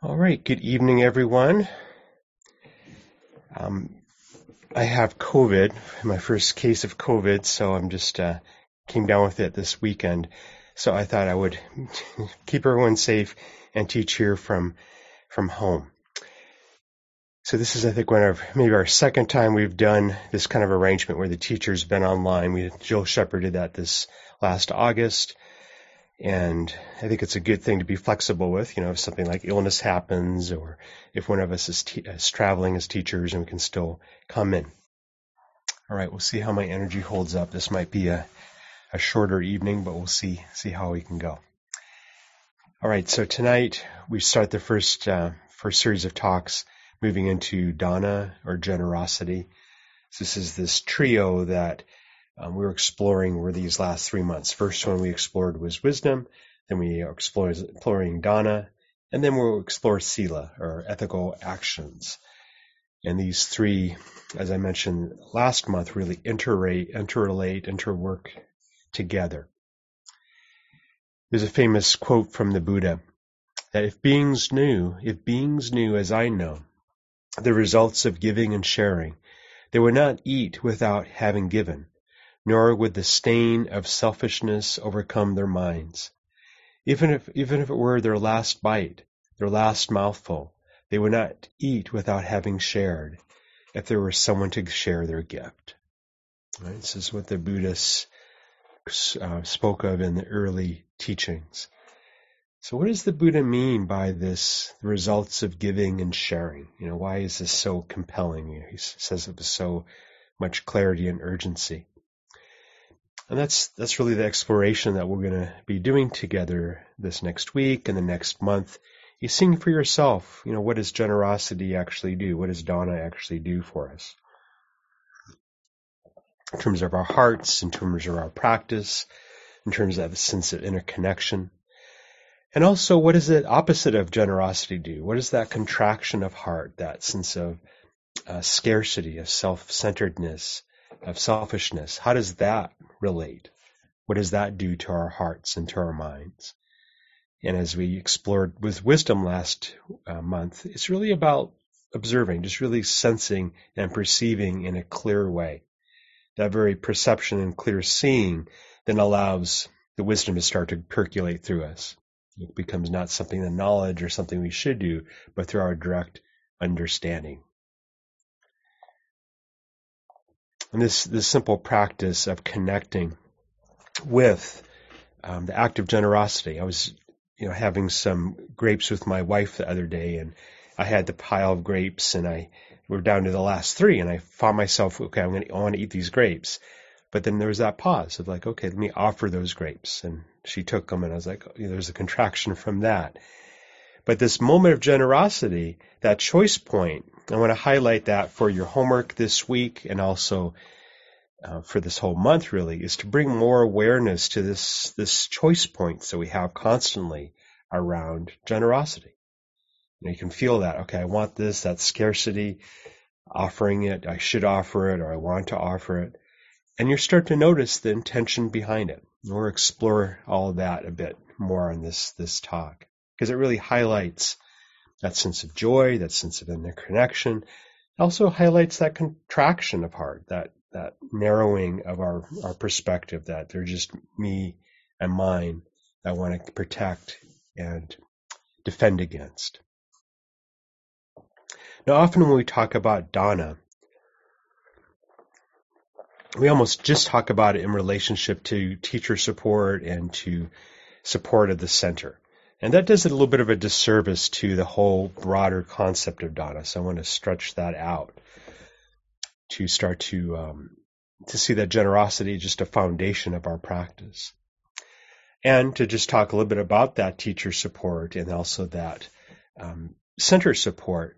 All right, good evening, everyone. Um, I have COVID, my first case of COVID, so I'm just uh, came down with it this weekend. So I thought I would keep everyone safe and teach here from from home. So this is, I think, one of maybe our second time we've done this kind of arrangement where the teacher's been online. We Jill Shepherd did that this last August. And I think it's a good thing to be flexible with, you know, if something like illness happens or if one of us is, is traveling as teachers and we can still come in. All right, we'll see how my energy holds up. This might be a, a shorter evening, but we'll see see how we can go. All right, so tonight we start the first uh, first series of talks moving into dana or generosity. So this is this trio that um, we were exploring were these last three months. First one we explored was wisdom, then we explored exploring dana, and then we'll explore sila or ethical actions. And these three, as I mentioned last month, really interrelate, interrelate, interwork together. There's a famous quote from the Buddha that if beings knew, if beings knew as I know, the results of giving and sharing, they would not eat without having given, nor would the stain of selfishness overcome their minds. Even if, even if it were their last bite, their last mouthful, they would not eat without having shared, if there were someone to share their gift. Right? This is what the Buddhists uh, spoke of in the early teachings. So what does the Buddha mean by this the results of giving and sharing? You know, why is this so compelling? He says it with so much clarity and urgency. And that's that's really the exploration that we're going to be doing together this next week and the next month. You seeing for yourself, you know, what does generosity actually do? What does dana actually do for us? In terms of our hearts, in terms of our practice, in terms of a sense of interconnection. And also, what does the opposite of generosity do? What is that contraction of heart, that sense of uh, scarcity, of self-centeredness, of selfishness, how does that relate? What does that do to our hearts and to our minds? And as we explored with wisdom last uh, month, it's really about observing, just really sensing and perceiving in a clear way. That very perception and clear seeing then allows the wisdom to start to percolate through us. It becomes not something the knowledge or something we should do, but through our direct understanding. And this, this simple practice of connecting with um, the act of generosity. I was, you know, having some grapes with my wife the other day, and I had the pile of grapes, and I we're down to the last three, and I found myself, okay, I'm going to I want to eat these grapes, but then there was that pause of like, okay, let me offer those grapes, and she took them, and I was like, you know, there's a contraction from that. But this moment of generosity, that choice point, I want to highlight that for your homework this week and also uh, for this whole month really is to bring more awareness to this this choice points that we have constantly around generosity. You, know, you can feel that okay, I want this, that scarcity, offering it, I should offer it, or I want to offer it, and you start to notice the intention behind it. We'll explore all of that a bit more in this this talk because it really highlights that sense of joy, that sense of interconnection. It also highlights that contraction of heart, that that narrowing of our, our perspective that they're just me and mine that I want to protect and defend against. Now, often when we talk about dana, we almost just talk about it in relationship to teacher support and to support of the center. And that does it a little bit of a disservice to the whole broader concept of dana. So I want to stretch that out to start to um, to see that generosity is just a foundation of our practice, and to just talk a little bit about that teacher support and also that um, center support,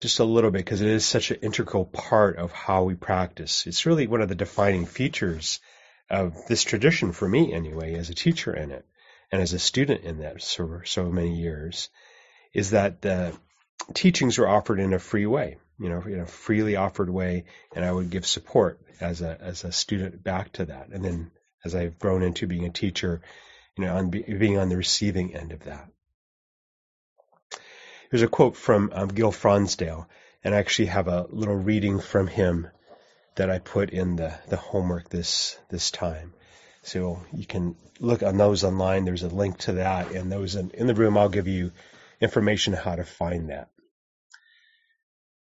just a little bit because it is such an integral part of how we practice. It's really one of the defining features of this tradition for me, anyway, as a teacher in it and as a student in that for so many years, is that the teachings were offered in a free way, you know, in a freely offered way, and I would give support as a as a student back to that. And then as I've grown into being a teacher, you know, on be, being on the receiving end of that. Here's a quote from um, Gil Fronsdal, and I actually have a little reading from him that I put in the, the homework this this time. So you can look on those online. There's a link to that, and those in, in the room. I'll give you information how to find that.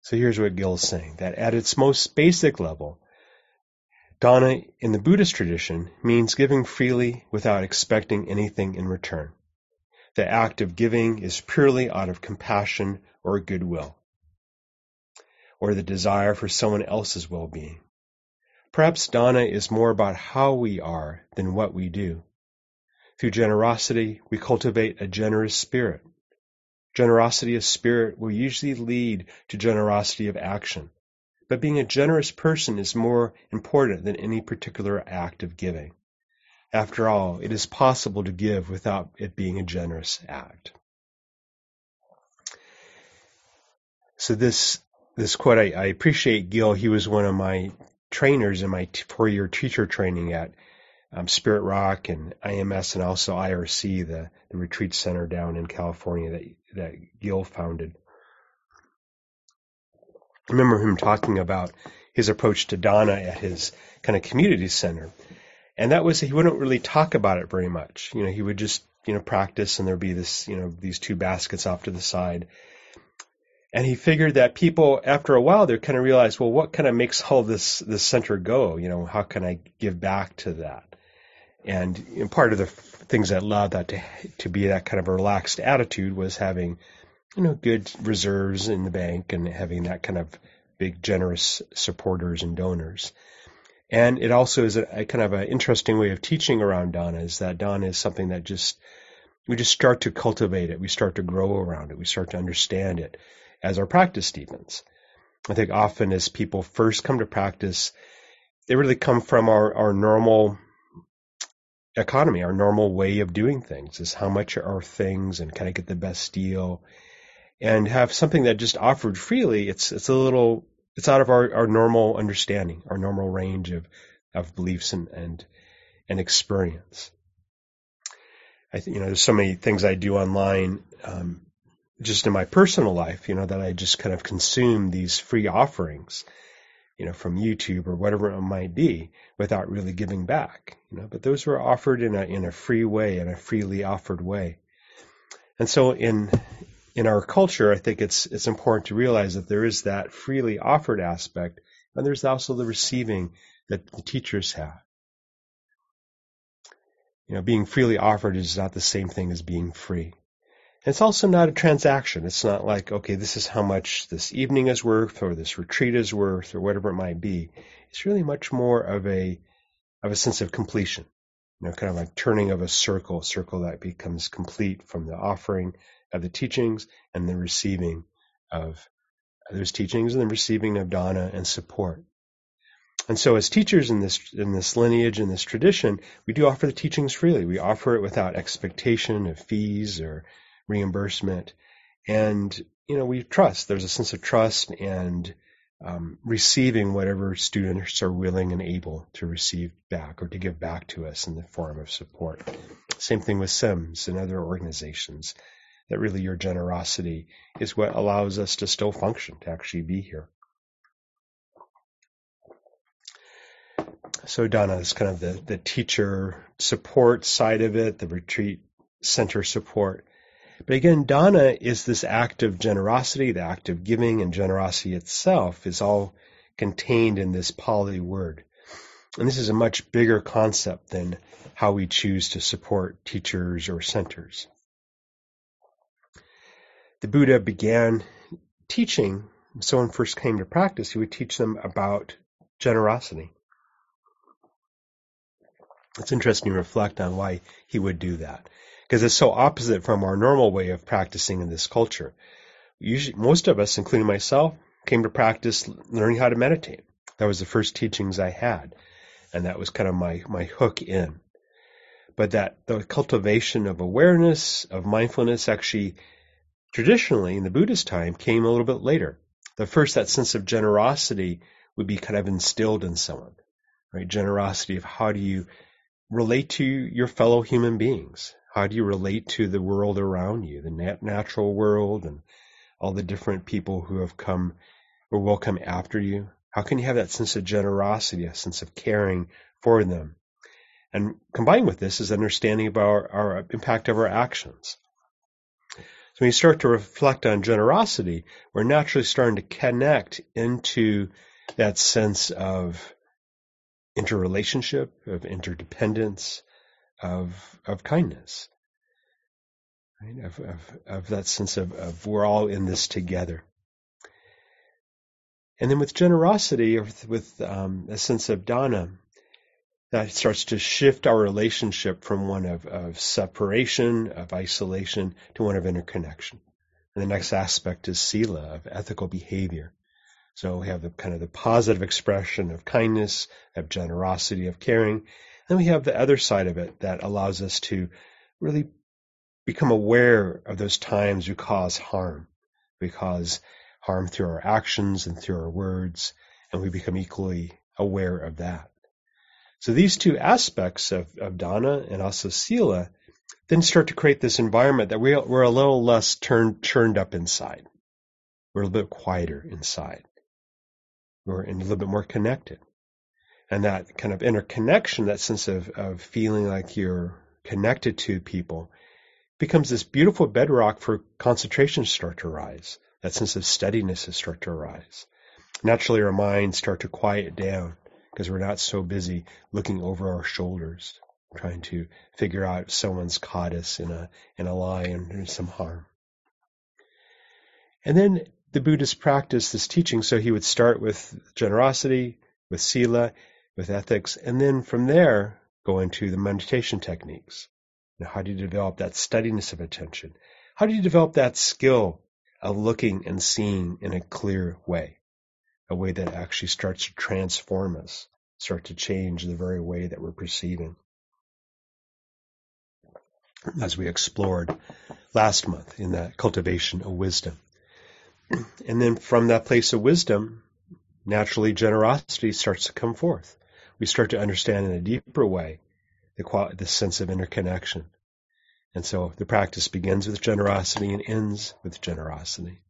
So here's what Gil is saying: that at its most basic level, dana in the Buddhist tradition means giving freely without expecting anything in return. The act of giving is purely out of compassion or goodwill, or the desire for someone else's well-being. Perhaps dana is more about how we are than what we do. Through generosity, we cultivate a generous spirit. Generosity of spirit will usually lead to generosity of action, but being a generous person is more important than any particular act of giving. After all, it is possible to give without it being a generous act. So this this quote, I, I appreciate Gil. He was one of my trainers in my four-year teacher training at um, Spirit Rock and IMS, and also IRC, the, the retreat center down in California that that Gil founded. I remember him talking about his approach to dana at his kind of community center and that was he wouldn't really talk about it very much. You know, he would just you know practice, and there'd be this you know these two baskets off to the side. And he figured that people, after a while, they're kind of realize well, what kind of makes all this this center go? You know, how can I give back to that? And know, part of the things that allowed that to to be that kind of a relaxed attitude was having, you know, good reserves in the bank and having that kind of big generous supporters and donors. And it also is a, a kind of an interesting way of teaching around dana is that dana is something that just we just start to cultivate it. We start to grow around it. We start to understand it as our practice deepens. I think often as people first come to practice, they really come from our, our normal economy, our normal way of doing things is how much are things and kind of get the best deal and have something that just offered freely. It's, it's a little it's out of our, our normal understanding, our normal range of, of beliefs and, and, and experience. I think, you know, there's so many things I do online, um, just in my personal life, you know, that I just kind of consume these free offerings, you know, from YouTube or whatever it might be without really giving back, you know, but those were offered in a, in a free way, in a freely offered way. And so in, in our culture, I think it's it's important to realize that there is that freely offered aspect, and there's also the receiving that the teachers have. You know, being freely offered is not the same thing as being free. It's also not a transaction. It's not like, okay, this is how much this evening is worth or this retreat is worth or whatever it might be. It's really much more of a of a sense of completion. You know, kind of like turning of a circle, a circle that becomes complete from the offering of the teachings and the receiving of those teachings and the receiving of dana and support. And so as teachers in this in this lineage in this tradition, we do offer the teachings freely. We offer it without expectation of fees or reimbursement. And you know, we trust. There's a sense of trust and um, receiving whatever students are willing and able to receive back or to give back to us in the form of support. Same thing with SIMS and other organizations that really your generosity is what allows us to still function, to actually be here. So dana is kind of the, the teacher support side of it, the retreat center support. But again, dana is this act of generosity, the act of giving, and generosity itself is all contained in this Pali word. And this is a much bigger concept than how we choose to support teachers or centers the Buddha began teaching, when someone first came to practice, he would teach them about generosity. It's interesting to reflect on why he would do that. Because it's so opposite from our normal way of practicing in this culture. Usually, most of us, including myself, came to practice learning how to meditate. That was the first teachings I had. And that was kind of my, my hook in. But that the cultivation of awareness, of mindfulness actually traditionally in the Buddhist time came a little bit later. The first, that sense of generosity would be kind of instilled in someone, right? Generosity of how do you relate to your fellow human beings? How do you relate to the world around you, the nat- natural world and all the different people who have come or will come after you? How can you have that sense of generosity, a sense of caring for them? And combined with this is understanding about our, our impact of our actions. So when you start to reflect on generosity, we're naturally starting to connect into that sense of interrelationship, of interdependence, of of kindness, right? of, of of that sense of, of we're all in this together. And then with generosity, or with, with um, a sense of dana, that starts to shift our relationship from one of, of separation, of isolation, to one of interconnection. And the next aspect is sila, of ethical behavior. So we have the kind of the positive expression of kindness, of generosity, of caring. Then we have the other side of it that allows us to really become aware of those times we cause harm. We cause harm through our actions and through our words, and we become equally aware of that. So these two aspects of, of dana and also sila then start to create this environment that we, we're a little less turned, turned up inside. We're a little bit quieter inside. We're a little bit more connected. And that kind of interconnection, that sense of, of feeling like you're connected to people, becomes this beautiful bedrock for concentration start to rise. That sense of steadiness to start to arise. Naturally, our minds start to quiet down because we're not so busy looking over our shoulders, trying to figure out if someone's caught us in a in a lie and some harm. And then the Buddhist practice this teaching, so he would start with generosity, with sila, with ethics, and then from there go into the meditation techniques. Now, how do you develop that steadiness of attention? How do you develop that skill of looking and seeing in a clear way? a way that actually starts to transform us, start to change the very way that we're perceiving. As we explored last month in that cultivation of wisdom. And then from that place of wisdom, naturally generosity starts to come forth. We start to understand in a deeper way the, qual- the sense of interconnection. And so the practice begins with generosity and ends with generosity.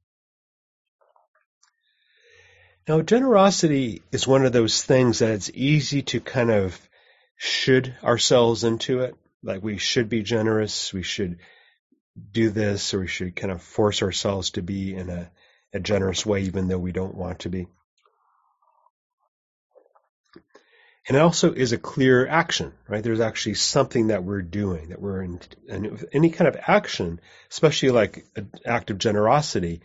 Now, generosity is one of those things that it's easy to kind of should ourselves into it. Like we should be generous, we should do this, or we should kind of force ourselves to be in a, a generous way, even though we don't want to be. And it also is a clear action, right? There's actually something that we're doing, that we're in, in any kind of action, especially like an act of generosity,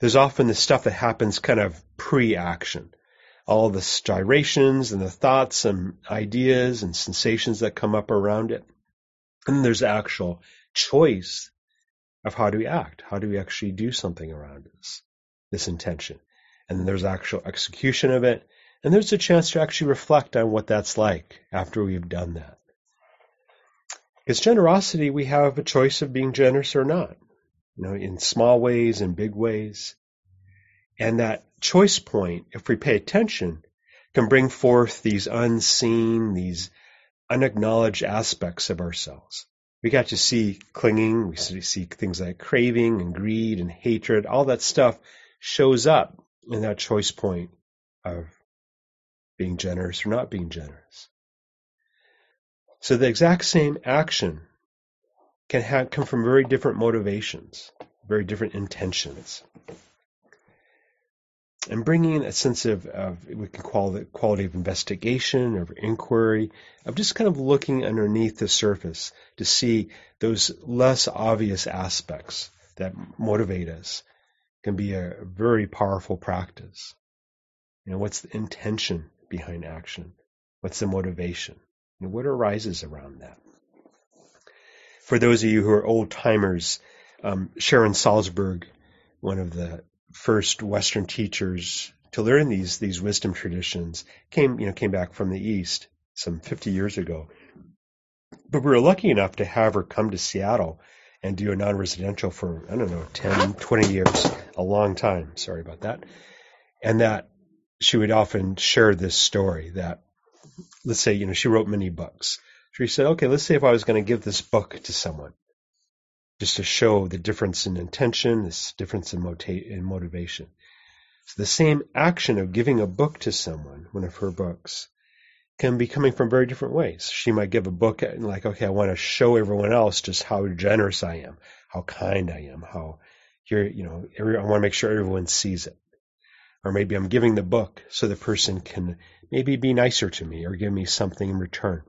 there's often the stuff that happens kind of pre-action. All the gyrations and the thoughts and ideas and sensations that come up around it. And there's actual choice of how do we act? How do we actually do something around this, this intention? And then there's actual execution of it. And there's a chance to actually reflect on what that's like after we've done that. Because generosity, we have a choice of being generous or not you know, in small ways and big ways. And that choice point, if we pay attention, can bring forth these unseen, these unacknowledged aspects of ourselves. We got to see clinging, we see things like craving and greed and hatred, all that stuff shows up in that choice point of being generous or not being generous. So the exact same action can have, come from very different motivations, very different intentions. And bringing in a sense of, of we can call it quality of investigation or inquiry, of just kind of looking underneath the surface to see those less obvious aspects that motivate us can be a very powerful practice. You know, what's the intention behind action? What's the motivation? Know, what arises around that? for those of you who are old timers, um, Sharon Salzberg, one of the first Western teachers to learn these these wisdom traditions, came you know came back from the East some 50 years ago. But we were lucky enough to have her come to Seattle and do a non-residential for I don't know 10, 20 years, a long time. Sorry about that. And that she would often share this story that let's say you know she wrote many books she said, okay, let's say if I was going to give this book to someone, just to show the difference in intention, this difference in, mota- in motivation. So the same action of giving a book to someone, one of her books, can be coming from very different ways. She might give a book and like, okay, I want to show everyone else just how generous I am, how kind I am, how here, you know, every, I want to make sure everyone sees it. Or maybe I'm giving the book so the person can maybe be nicer to me or give me something in return.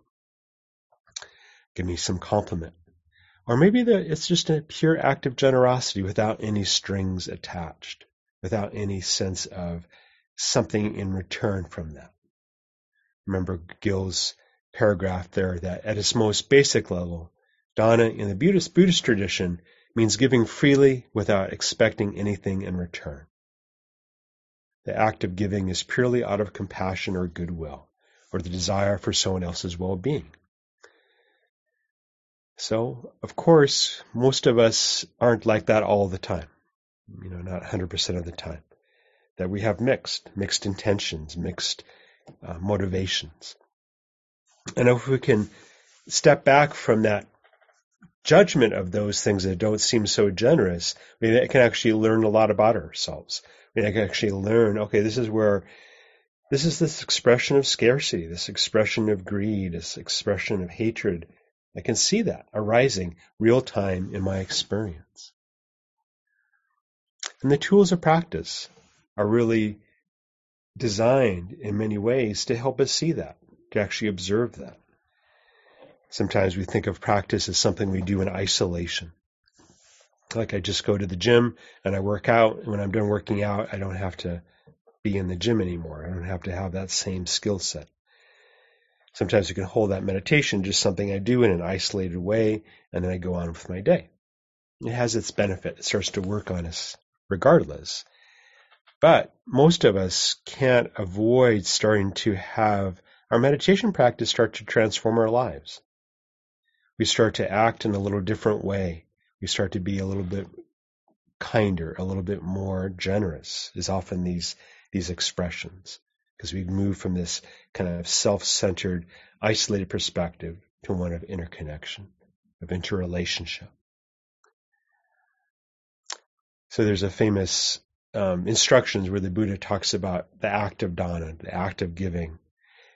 Give me some compliment. Or maybe the, it's just a pure act of generosity without any strings attached, without any sense of something in return from that. Remember Gil's paragraph there that at its most basic level, dana in the Buddhist, Buddhist tradition means giving freely without expecting anything in return. The act of giving is purely out of compassion or goodwill, or the desire for someone else's well-being. So, of course, most of us aren't like that all the time. You know, not 100% of the time. That we have mixed, mixed intentions, mixed uh, motivations. And if we can step back from that judgment of those things that don't seem so generous, we can actually learn a lot about ourselves. We can actually learn, okay, this is where this is this expression of scarcity, this expression of greed, this expression of hatred. I can see that arising real time in my experience. And the tools of practice are really designed in many ways to help us see that, to actually observe that. Sometimes we think of practice as something we do in isolation. Like I just go to the gym and I work out. And when I'm done working out, I don't have to be in the gym anymore. I don't have to have that same skill set. Sometimes you can hold that meditation just something I do in an isolated way, and then I go on with my day. It has its benefit. It starts to work on us regardless. But most of us can't avoid starting to have our meditation practice start to transform our lives. We start to act in a little different way. We start to be a little bit kinder, a little bit more generous is often these these expressions because we've moved from this kind of self-centered, isolated perspective to one of interconnection, of interrelationship. So there's a famous um, instructions where the Buddha talks about the act of dana, the act of giving,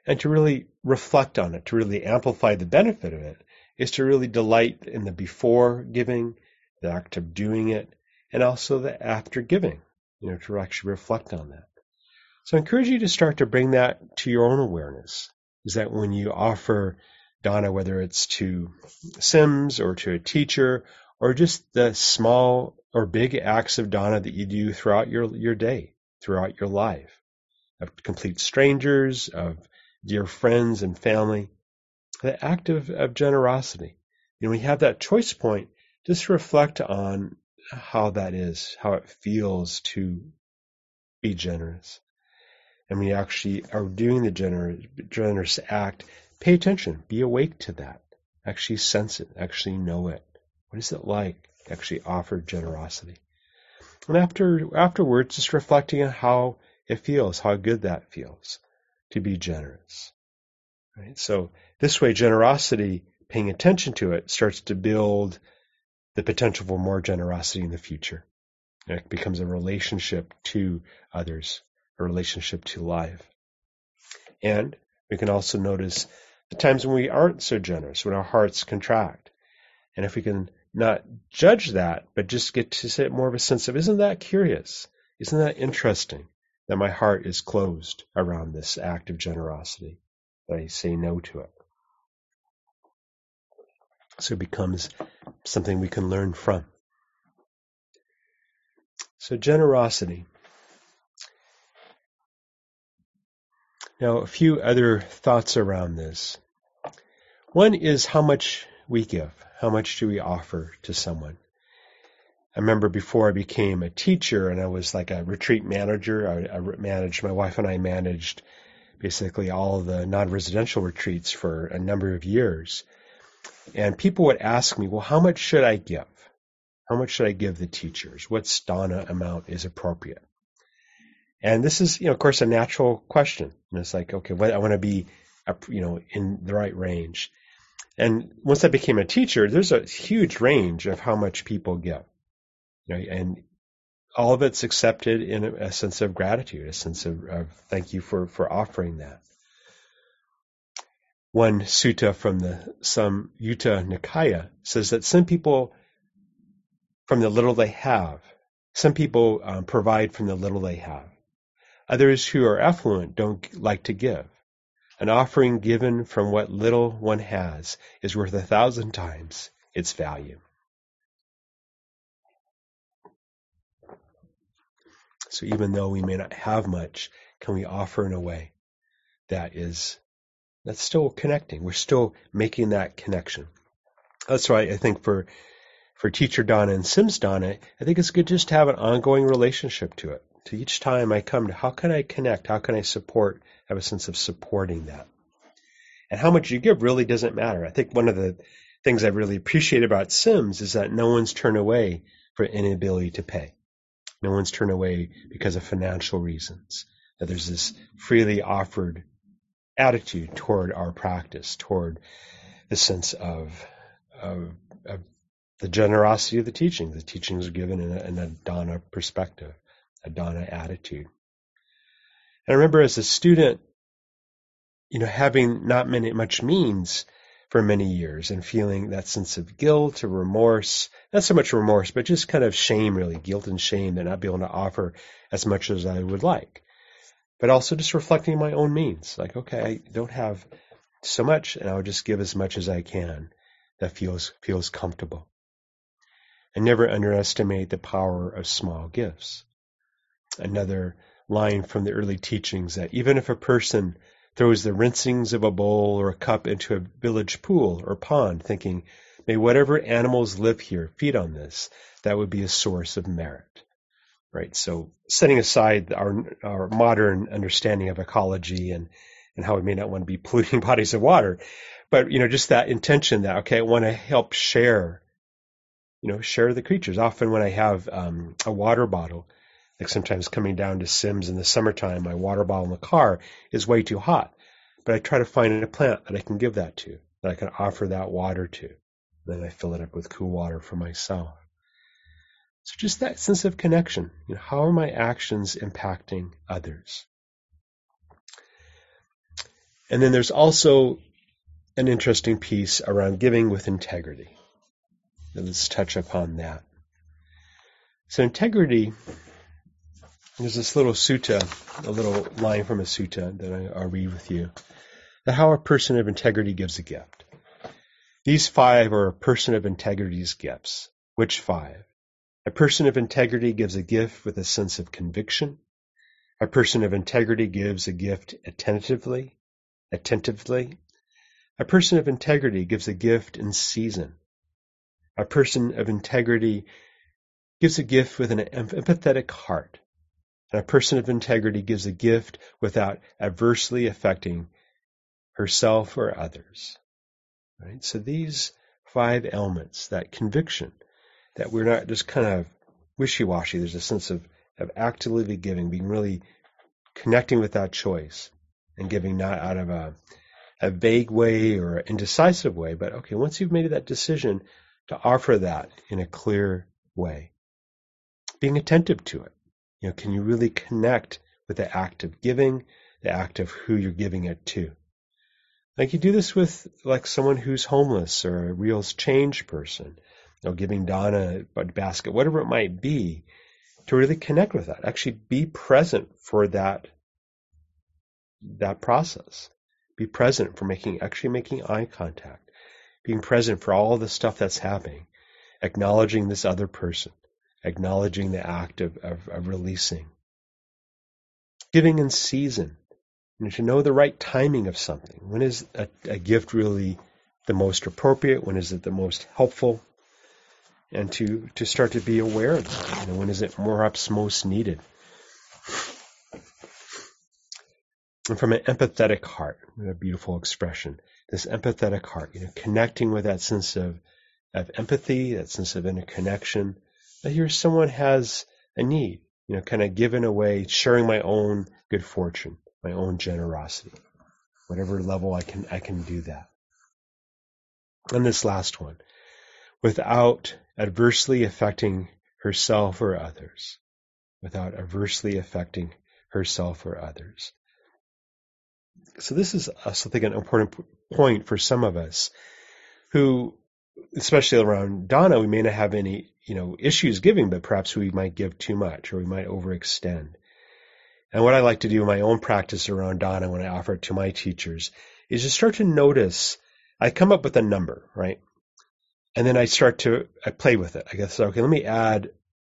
and to really reflect on it, to really amplify the benefit of it, is to really delight in the before giving, the act of doing it, and also the after giving, you know, to actually reflect on that. So I encourage you to start to bring that to your own awareness. Is that when you offer dana, whether it's to Sims or to a teacher or just the small or big acts of dana that you do throughout your, your day, throughout your life, of complete strangers, of dear friends and family, the act of, of generosity. You know, when you have that choice point, just reflect on how that is, how it feels to be generous. And we actually are doing the generous, generous act, pay attention, be awake to that. Actually sense it, actually know it. What is it like to actually offer generosity? And after afterwards, just reflecting on how it feels, how good that feels to be generous. Right? So this way, generosity, paying attention to it, starts to build the potential for more generosity in the future. It becomes a relationship to others, a relationship to life. And we can also notice the times when we aren't so generous, when our hearts contract. And if we can not judge that, but just get to say more of a sense of, isn't that curious? Isn't that interesting that my heart is closed around this act of generosity? I say no to it. So it becomes something we can learn from. So generosity. Now, a few other thoughts around this. One is how much we give. How much do we offer to someone? I remember before I became a teacher and I was like a retreat manager, I, I managed, my wife and I managed basically all the non-residential retreats for a number of years. And people would ask me, well, how much should I give? How much should I give the teachers? What dana amount is appropriate? And this is, you know, of course, a natural question. And it's like, okay, well, I want to be, you know, in the right range. And once I became a teacher, there's a huge range of how much people give. You know, and all of it's accepted in a, a sense of gratitude, a sense of, of thank you for, for offering that. One sutta from the Samyutta Nikaya says that some people, from the little they have, some people um, provide from the little they have. Others who are affluent don't like to give. An offering given from what little one has is worth a thousand times its value. So even though we may not have much, can we offer in a way that is that's still connecting? We're still making that connection. That's why I think for for teacher dana and Sims dana, I think it's good just to have an ongoing relationship to it. To each time I come to how can I connect? How can I support? Have a sense of supporting that. And how much you give really doesn't matter. I think one of the things I really appreciate about Sims is that no one's turned away for inability to pay. No one's turned away because of financial reasons. That there's this freely offered attitude toward our practice, toward the sense of, of, of the generosity of the teaching. The teachings are given in a, in a Dana perspective, a Dana attitude. And I remember as a student, you know, having not many much means, for many years and feeling that sense of guilt or remorse, not so much remorse, but just kind of shame, really, guilt and shame that not being able to offer as much as I would like. But also just reflecting my own means. Like, okay, I don't have so much and I'll just give as much as I can that feels, feels comfortable. And never underestimate the power of small gifts. Another line from the early teachings that even if a person throws the rinsings of a bowl or a cup into a village pool or pond, thinking, may whatever animals live here feed on this. That would be a source of merit. Right. So setting aside our, our modern understanding of ecology and, and how we may not want to be polluting bodies of water, but, you know, just that intention that, okay, I want to help share, you know, share the creatures. Often when I have um, a water bottle, like sometimes coming down to Sims in the summertime, my water bottle in the car is way too hot. But I try to find a plant that I can give that to, that I can offer that water to. Then I fill it up with cool water for myself. So just that sense of connection. You know, how are my actions impacting others? And then there's also an interesting piece around giving with integrity. Let's touch upon that. So integrity there's this little sutta, a little line from a sutta that I, I'll read with you. How a person of integrity gives a gift. These five are a person of integrity's gifts. Which five? A person of integrity gives a gift with a sense of conviction. A person of integrity gives a gift attentively, attentively. A person of integrity gives a gift in season. A person of integrity gives a gift with an empathetic heart. And a person of integrity gives a gift without adversely affecting herself or others. Right? So these five elements, that conviction, that we're not just kind of wishy-washy, there's a sense of, of actively giving, being really connecting with that choice and giving not out of a, a vague way or an indecisive way, but okay, once you've made that decision to offer that in a clear way, being attentive to it. You know, can you really connect with the act of giving, the act of who you're giving it to? Like you do this with like someone who's homeless or a real change person, you know, giving dana a basket, whatever it might be, to really connect with that. Actually be present for that that process. Be present for making actually making eye contact. Being present for all the stuff that's happening. Acknowledging this other person acknowledging the act of, of, of releasing. Giving in season. You know, to know the right timing of something. When is a, a gift really the most appropriate? When is it the most helpful? And to, to start to be aware of that. You know, when is it perhaps most needed? And from an empathetic heart, a beautiful expression, this empathetic heart, you know, connecting with that sense of, of empathy, that sense of interconnection, that here someone has a need, you know, kind of giving away, sharing my own good fortune, my own generosity, whatever level I can, I can do that. And this last one, without adversely affecting herself or others. Without adversely affecting herself or others. So this is, uh, I think, an important point for some of us who, especially around dana, we may not have any, you know, issues giving, but perhaps we might give too much or we might overextend. And what I like to do in my own practice around dana when I offer it to my teachers is just start to notice, I come up with a number, right? And then I start to, I play with it. I guess, okay, let me add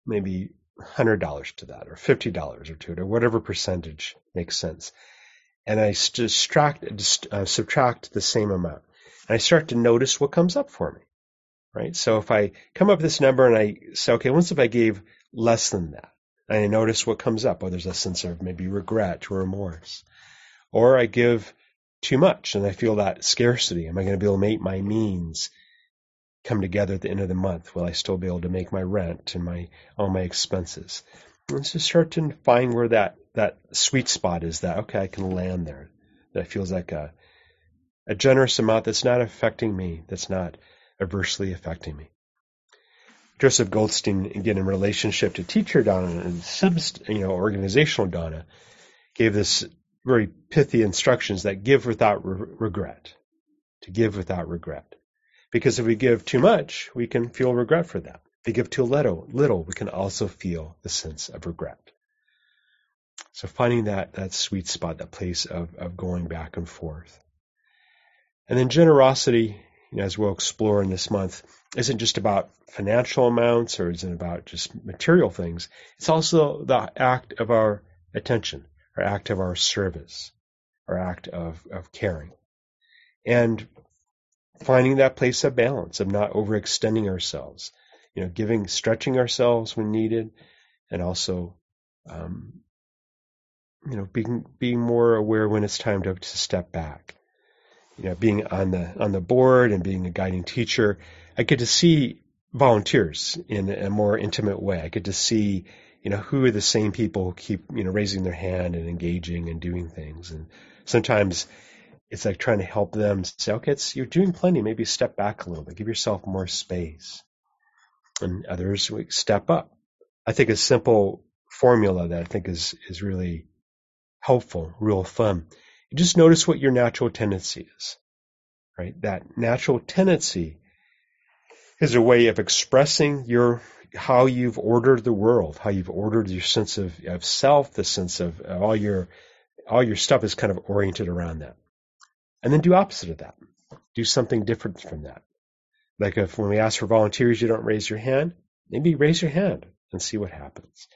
maybe $100 to that or $50 or to it or whatever percentage makes sense. And I distract, uh, subtract the same amount. And I start to notice what comes up for me, right? So if I come up with this number and I say, okay, once if I gave less than that, and I notice what comes up, oh, there's a sense of maybe regret or remorse. Or I give too much and I feel that scarcity. Am I going to be able to make my means come together at the end of the month? Will I still be able to make my rent and my all my expenses? Let's just start to find where that that sweet spot is. That okay, I can land there. That feels like a a generous amount that's not affecting me. That's not adversely affecting me. Joseph Goldstein, again, in relationship to teacher Dana and you know, organizational Dana, gave this very pithy instructions that give without re- regret. To give without regret. Because if we give too much, we can feel regret for that. If we give too little, little, we can also feel the sense of regret. So finding that, that sweet spot, that place of, of going back and forth. And then generosity, as we'll explore in this month, isn't just about financial amounts or isn't about just material things. It's also the act of our attention, our act of our service, our act of, of caring. And finding that place of balance, of not overextending ourselves, you know, giving, stretching ourselves when needed, and also, um, you know, being being more aware when it's time to, to step back. You know, being on the on the board and being a guiding teacher, I get to see volunteers in a more intimate way. I get to see, you know, who are the same people who keep, you know, raising their hand and engaging and doing things. And sometimes it's like trying to help them say, okay, it's, you're doing plenty. Maybe step back a little bit. Give yourself more space. And others step up. I think a simple formula that I think is, is really helpful, real fun. You just notice what your natural tendency is, right? That natural tendency is a way of expressing your how you've ordered the world, how you've ordered your sense of, of self, the sense of all your all your stuff is kind of oriented around that. And then do opposite of that. Do something different from that. Like if when we ask for volunteers, you don't raise your hand, maybe raise your hand and see what happens.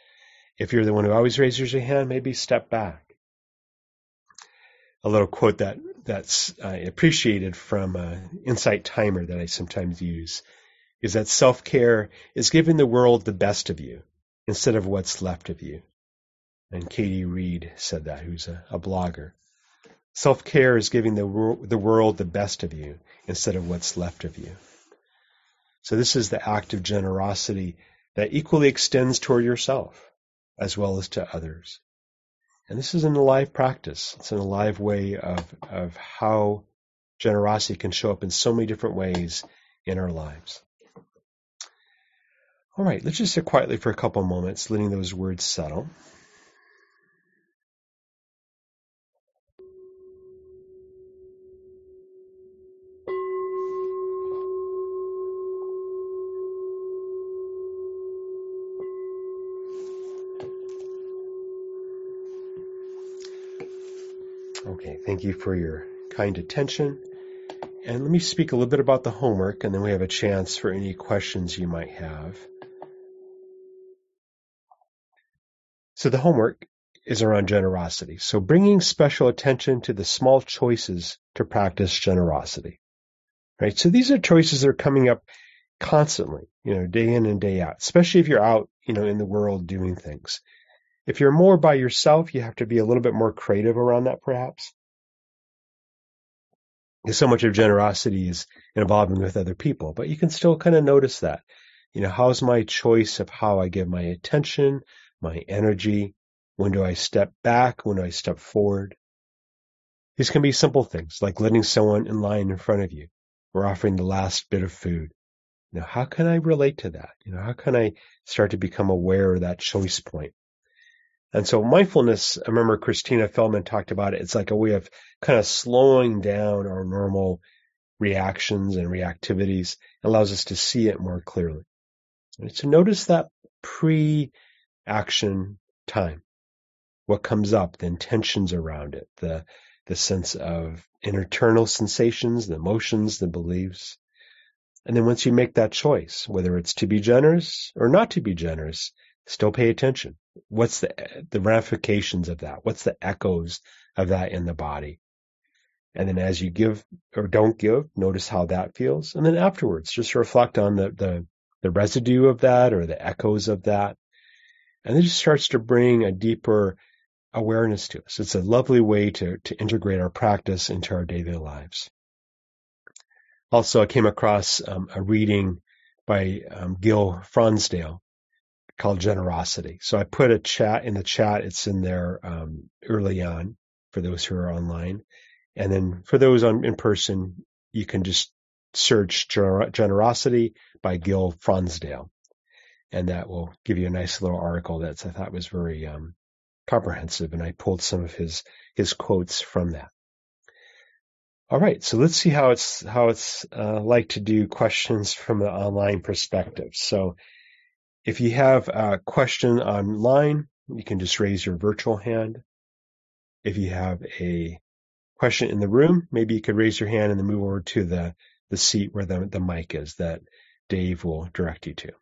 If you're the one who always raises your hand, maybe step back. A little quote that that's uh, appreciated from uh, Insight Timer that I sometimes use is that self care is giving the world the best of you instead of what's left of you. And Katie Reed said that, who's a, a blogger. Self care is giving the, the world the best of you instead of what's left of you. So this is the act of generosity that equally extends toward yourself as well as to others. And this is an alive practice. It's an alive way of, of how generosity can show up in so many different ways in our lives. All right, let's just sit quietly for a couple moments, letting those words settle. Thank you for your kind attention. And let me speak a little bit about the homework, and then we have a chance for any questions you might have. So the homework is around generosity. So bringing special attention to the small choices to practice generosity. Right? So these are choices that are coming up constantly, you know, day in and day out, especially if you're out, you know, in the world doing things. If you're more by yourself, you have to be a little bit more creative around that perhaps. So much of generosity is involving with other people, but you can still kind of notice that. You know, how's my choice of how I give my attention, my energy? When do I step back? When do I step forward? These can be simple things like letting someone in line in front of you we're offering the last bit of food. Know, how can I relate to that? You know, how can I start to become aware of that choice point? And so mindfulness, I remember Christina Feldman talked about it. It's like a way of kind of slowing down our normal reactions and reactivities. It allows us to see it more clearly. And to notice that pre-action time, what comes up, the intentions around it, the, the sense of internal sensations, the emotions, the beliefs. And then once you make that choice, whether it's to be generous or not to be generous, still pay attention. What's the, the ramifications of that? What's the echoes of that in the body? And then as you give or don't give, notice how that feels. And then afterwards, just reflect on the, the, the residue of that or the echoes of that. And it just starts to bring a deeper awareness to us. It's a lovely way to, to integrate our practice into our daily lives. Also, I came across um, a reading by um, Gil Fronsdal called Generosity. So I put a chat in the chat. It's in there um, early on for those who are online. And then for those on in person, you can just search Gener- Generosity by Gil Fronsdal. And that will give you a nice little article that I thought was very um, comprehensive. And I pulled some of his, his quotes from that. All right, so let's see how it's how it's uh, like to do questions from an online perspective. So if you have a question online, you can just raise your virtual hand. If you have a question in the room, maybe you could raise your hand and then move over to the, the seat where the, the mic is that Dave will direct you to.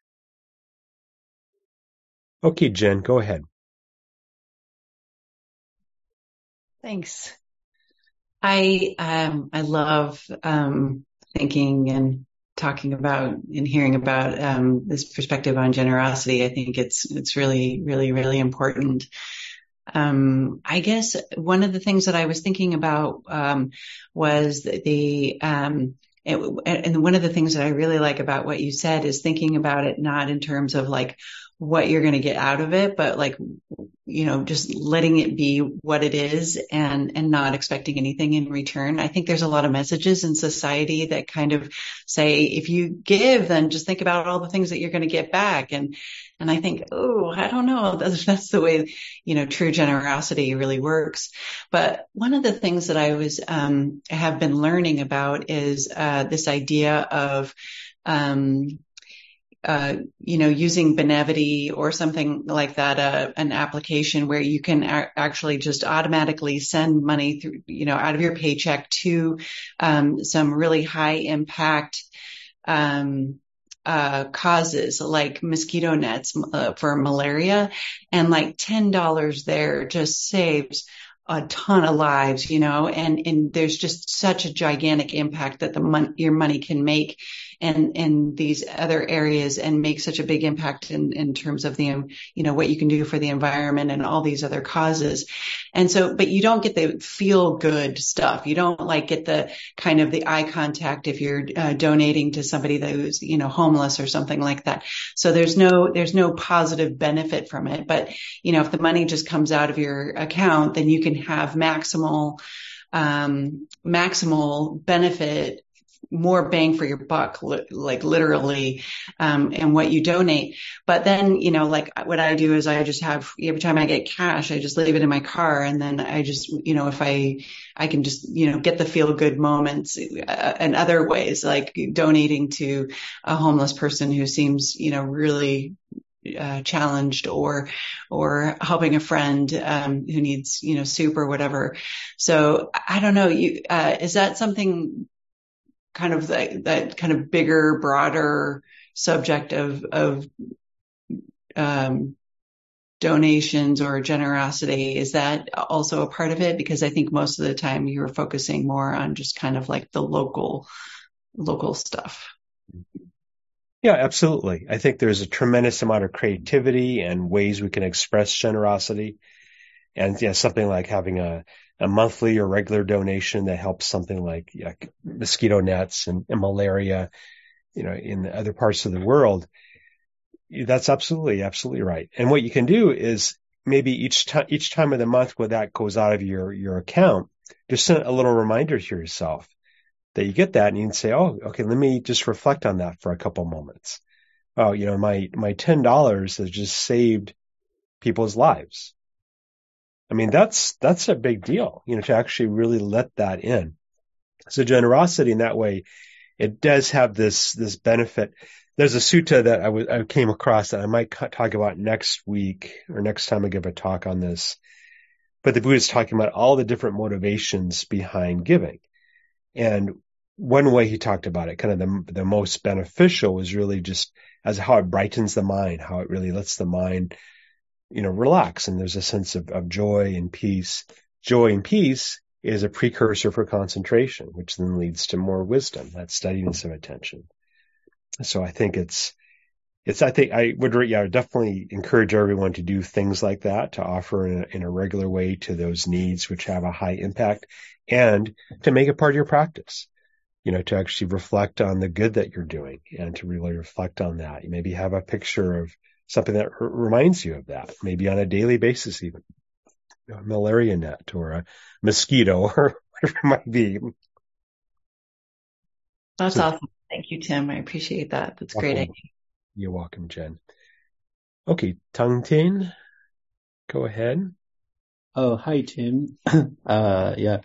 Okay, Jen, go ahead. Thanks. I um, I love um, thinking and talking about and hearing about um, this perspective on generosity. I think it's it's really really really important. Um, I guess one of the things that I was thinking about um, was the um, and one of the things that I really like about what you said is thinking about it not in terms of like what you're going to get out of it, but like, you know, just letting it be what it is and, and not expecting anything in return. I think there's a lot of messages in society that kind of say, if you give, then just think about all the things that you're going to get back. And, and I think, oh, I don't know. That's, that's the way, you know, true generosity really works. But one of the things that I was, um, have been learning about is, uh, this idea of, um, uh, you know, using Benevity or something like that, uh, an application where you can a- actually just automatically send money through, you know, out of your paycheck to um, some really high impact um, uh, causes like mosquito nets uh, for malaria, and like ten dollars there just saves a ton of lives, you know, and, and there's just such a gigantic impact that the mon- your money can make and in these other areas and make such a big impact in, in terms of the, you know, what you can do for the environment and all these other causes. And so, but you don't get the feel good stuff. You don't like get the kind of the eye contact if you're uh, donating to somebody who's, you know, homeless or something like that. So there's no, there's no positive benefit from it. But, you know, if the money just comes out of your account, then you can have maximal, um, maximal benefit more bang for your buck, li- like literally, um, and what you donate. But then, you know, like what I do is I just have every time I get cash, I just leave it in my car. And then I just, you know, if I, I can just, you know, get the feel good moments uh, and other ways like donating to a homeless person who seems, you know, really uh, challenged or or helping a friend um, who needs you know soup or whatever. So I don't know. You uh, is that something kind of that, that kind of bigger, broader subject of, of, um, donations or generosity. Is that also a part of it? Because I think most of the time you were focusing more on just kind of like the local, local stuff. Yeah, absolutely. I think there's a tremendous amount of creativity and ways we can express generosity. And yeah, something like having a, a monthly or regular donation that helps something like mosquito nets and, and, malaria, you know, in other parts of the world. That's absolutely, absolutely right. And what you can do is maybe each time, each time of the month when that goes out of your, your account, just send a little reminder to yourself. that you get that and you can say, oh, okay, let me just reflect on that for a couple moments. Oh, you know, my, my $10 has just saved people's lives. I mean, that's, that's a big deal, you know, to actually really let that in. So generosity in that way, it does have this, this benefit. There's a sutta that I, w- I came across that I might talk about next week or next time I give a talk on this. But the Buddha is talking about all the different motivations behind giving. And one way he talked about it, kind of the, the most beneficial was really just as how it brightens the mind, how it really lets the mind, you know, relax. And there's a sense of, of joy and peace. Joy and peace is a precursor for concentration, which then leads to more wisdom, that steadiness of attention. So I think it's, it's, I think I would, yeah, definitely encourage everyone to do things like that, to offer in a, in a regular way to those needs which have a high impact and to make it part of your practice you know, to actually reflect on the good that you're doing and to really reflect on that. You maybe have a picture of something that r- reminds you of that, maybe on a daily basis, even you know, a malaria net or a mosquito or whatever it might be. That's so, awesome. Thank you, Tim. I appreciate that. That's great. Welcome. You're welcome, Jen. Okay, Tang Tin, go ahead. Oh, hi, Tim. uh, yeah.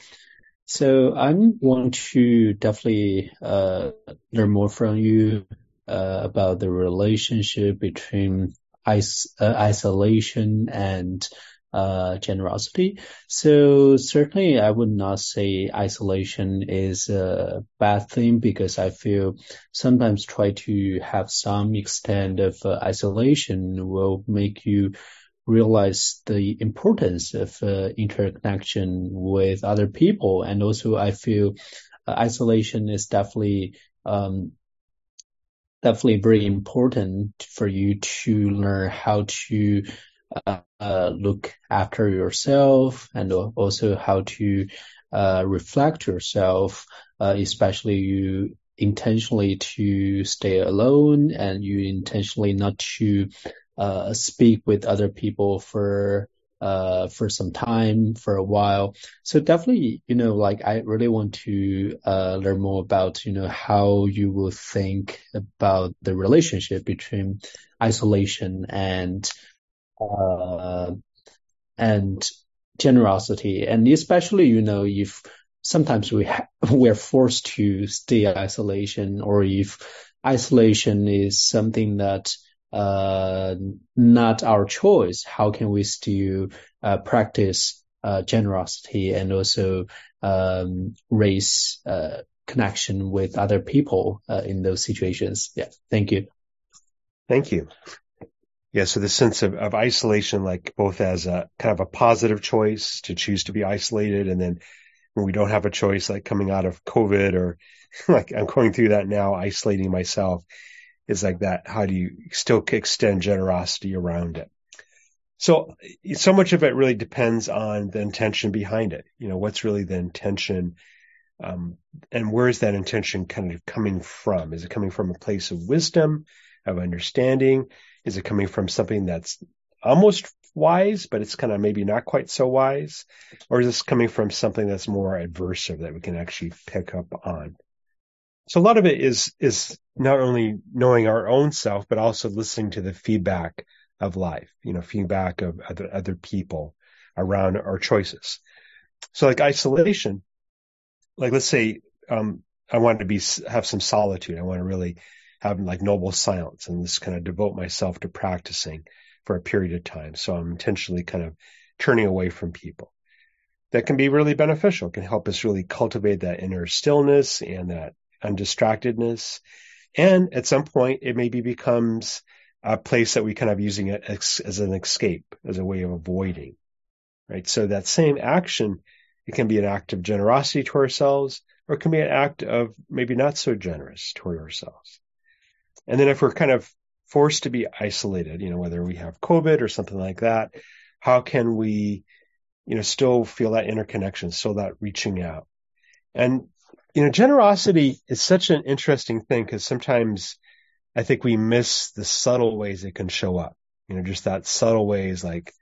So I'm want to definitely uh, learn more from you uh, about the relationship between is- uh, isolation and uh, generosity. So certainly I would not say isolation is a bad thing because I feel sometimes try to have some extent of uh, isolation will make you realize the importance of uh, interconnection with other people. And also I feel uh, isolation is definitely, um, definitely very important for you to learn how to uh, uh, look after yourself and also how to uh, reflect yourself, uh, especially you intentionally to stay alone and you intentionally not to uh, speak with other people for uh, for some time, for a while. So definitely, you know, like I really want to uh, learn more about, you know, how you will think about the relationship between isolation and uh, and generosity, and especially, you know, if sometimes we ha- we're forced to stay isolation, or if isolation is something that uh, not our choice, how can we still uh, practice uh, generosity and also um, raise uh, connection with other people uh, in those situations? Yeah, thank you. Thank you. Yeah, so the sense of, of isolation, like both as a kind of a positive choice to choose to be isolated, and then when we don't have a choice, like coming out of COVID or like I'm going through that now, isolating myself is like that. How do you still extend generosity around it? So, so much of it really depends on the intention behind it. You know, what's really the intention? Um, and where is that intention kind of coming from? Is it coming from a place of wisdom, of understanding? Is it coming from something that's almost wise, but it's kind of maybe not quite so wise? Or is this coming from something that's more adversive that we can actually pick up on? So a lot of it is, is not only knowing our own self, but also listening to the feedback of life, you know, feedback of other, other people around our choices. So like isolation, like let's say, um, I want to be, have some solitude. I want to really have like noble silence and just kind of devote myself to practicing for a period of time. So I'm intentionally kind of turning away from people. That can be really beneficial. It can help us really cultivate that inner stillness and that undistractedness. And at some point, it maybe becomes a place that we kind of using it as, as an escape, as a way of avoiding, right? So that same action, it can be an act of generosity to ourselves, or it can be an act of maybe not so generous toward ourselves. And then if we're kind of forced to be isolated, you know, whether we have COVID or something like that, how can we, you know, still feel that interconnection, still that reaching out? And you know, generosity is such an interesting thing because sometimes I think we miss the subtle ways it can show up. You know, just that subtle ways like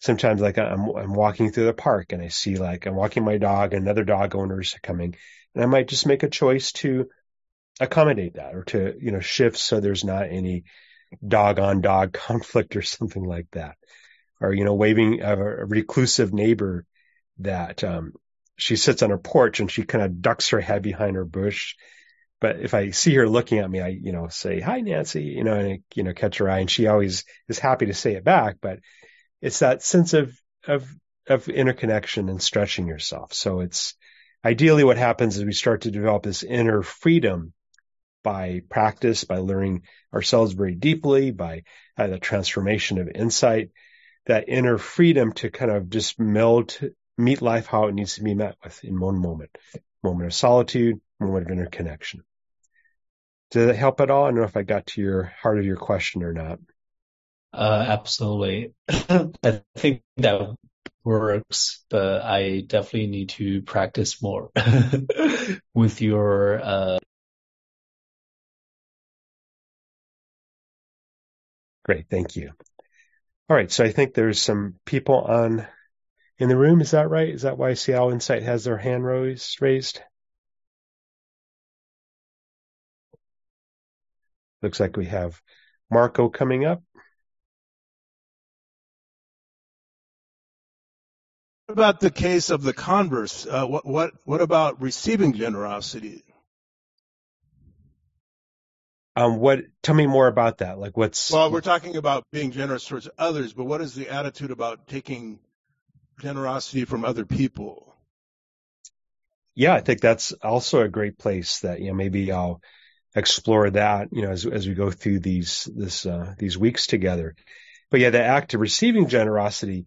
sometimes like I'm, I'm walking through the park and I see like I'm walking my dog and another dog owner's coming and I might just make a choice to accommodate that or to, you know, shift so there's not any dog on dog conflict or something like that. Or, you know, waving a, a reclusive neighbor that, um, she sits on her porch and she kind of ducks her head behind her bush. But if I see her looking at me, I, you know, say, hi, Nancy, you know, and I, you know, catch her eye and she always is happy to say it back. But it's that sense of, of, of interconnection and stretching yourself. So it's ideally what happens is we start to develop this inner freedom by practice, by learning ourselves very deeply, by uh, the transformation of insight, that inner freedom to kind of just meld, meet life how it needs to be met with in one moment, moment of solitude, moment of interconnection. Does that help at all? I don't know if I got to your heart of your question or not. Uh, absolutely. I think that works, but I definitely need to practice more with your, uh, Great. Thank you. All right. So I think there's some people on in the room. Is that right? Is that why Seattle Insight has their hand raised? raised? Looks like we have Marco coming up. What about the case of the converse? Uh, what what what about receiving generosity? Um, what? Tell me more about that. Like, what's? Well, we're talking about being generous towards others, but what is the attitude about taking generosity from other people? Yeah, I think that's also a great place that you know maybe I'll explore that you know as as we go through these this uh, these weeks together. But yeah, the act of receiving generosity,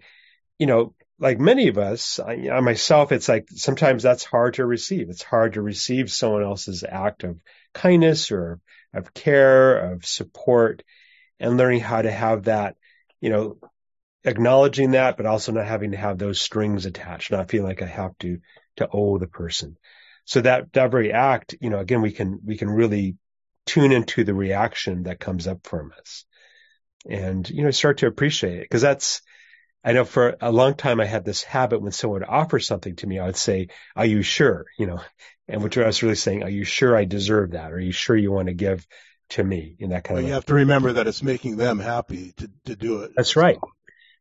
you know, like many of us, I, I myself, it's like sometimes that's hard to receive. It's hard to receive someone else's act of kindness or of care, of support, and learning how to have that, you know, acknowledging that, but also not having to have those strings attached, not feeling like I have to, to owe the person. So that, that very act, you know, again, we can, we can really tune into the reaction that comes up from us and, you know, start to appreciate it. Cause that's, I know for a long time I had this habit when someone would offer something to me, I would say, are you sure? You know, and what I was really saying, are you sure I deserve that? Are you sure you want to give to me in that kind well, of you have to remember that it's making them happy to, to do it. That's right.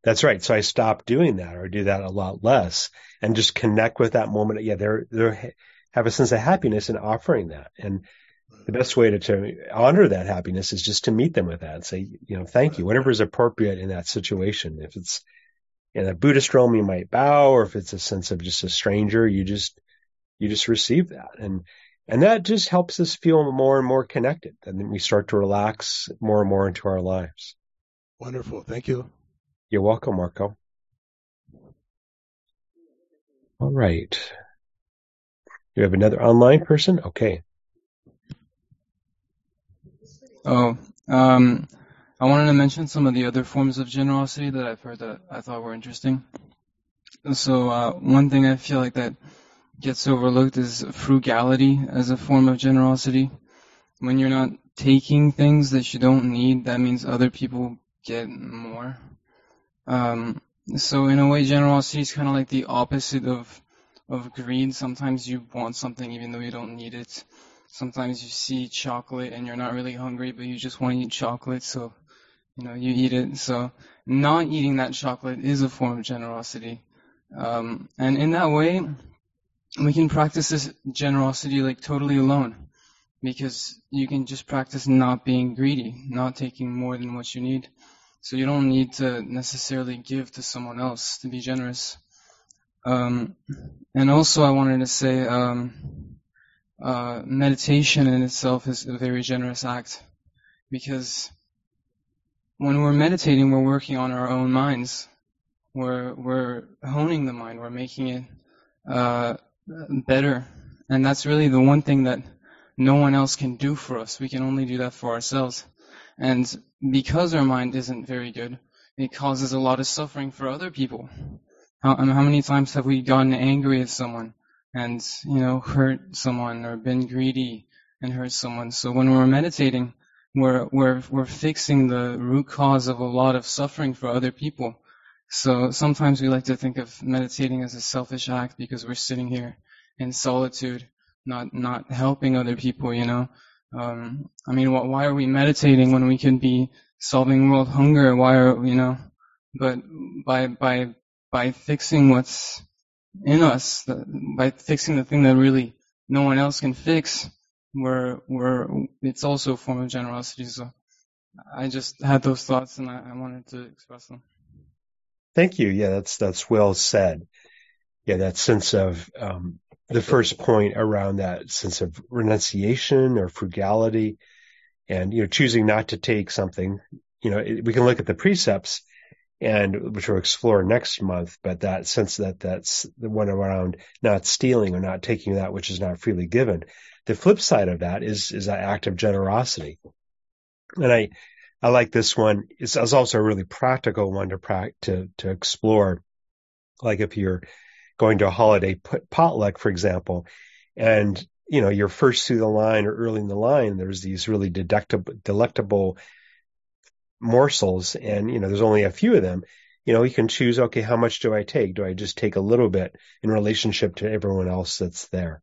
That's right. So I stopped doing that or do that a lot less and just connect with that moment. Yeah, they're, they're have a sense of happiness in offering that. And the best way to, to honor that happiness is just to meet them with that and say, you know, thank you, whatever is appropriate in that situation. If it's in a Buddhist realm, you might bow, or if it's a sense of just a stranger, you just, you just receive that. And, and that just helps us feel more and more connected. And then we start to relax more and more into our lives. Wonderful. Thank you. You're welcome, Marco. All right. You have another online person? Okay. Oh, um, I wanted to mention some of the other forms of generosity that I've heard that I thought were interesting. So, uh, one thing I feel like that gets overlooked is frugality as a form of generosity. When you're not taking things that you don't need, that means other people get more. Um, so in a way, generosity is kind of like the opposite of of greed. Sometimes you want something even though you don't need it. Sometimes you see chocolate and you're not really hungry, but you just want to eat chocolate, so you know you eat it. So not eating that chocolate is a form of generosity, um, and in that way, we can practice this generosity like totally alone, because you can just practice not being greedy, not taking more than what you need. So you don't need to necessarily give to someone else to be generous. Um, and also, I wanted to say, um, uh, meditation in itself is a very generous act because when we're meditating, we're working on our own minds. We're we're honing the mind. We're making it uh, better, and that's really the one thing that no one else can do for us. We can only do that for ourselves. And because our mind isn't very good, it causes a lot of suffering for other people. How, how many times have we gotten angry at someone and, you know, hurt someone or been greedy and hurt someone? So when we're meditating, we're, we're, we're fixing the root cause of a lot of suffering for other people. So sometimes we like to think of meditating as a selfish act because we're sitting here in solitude, not not helping other people. You know, um, I mean, why are we meditating when we could be solving world hunger? Why are you know? But by by by fixing what's in us, by fixing the thing that really no one else can fix, we're we're it's also a form of generosity. So I just had those thoughts and I, I wanted to express them. Thank you. Yeah, that's that's well said. Yeah, that sense of um, the first point around that sense of renunciation or frugality, and you know choosing not to take something. You know, it, we can look at the precepts, and which we'll explore next month. But that sense that that's the one around not stealing or not taking that which is not freely given. The flip side of that is is that act of generosity, and I I like this one. It's, it's also a really practical one to, pra- to, to explore. Like if you're going to a holiday potluck, for example, and you know, you're first through the line or early in the line, there's these really delectable, delectable morsels and, you know, there's only a few of them. You know, you can choose, okay, how much do I take? Do I just take a little bit in relationship to everyone else that's there?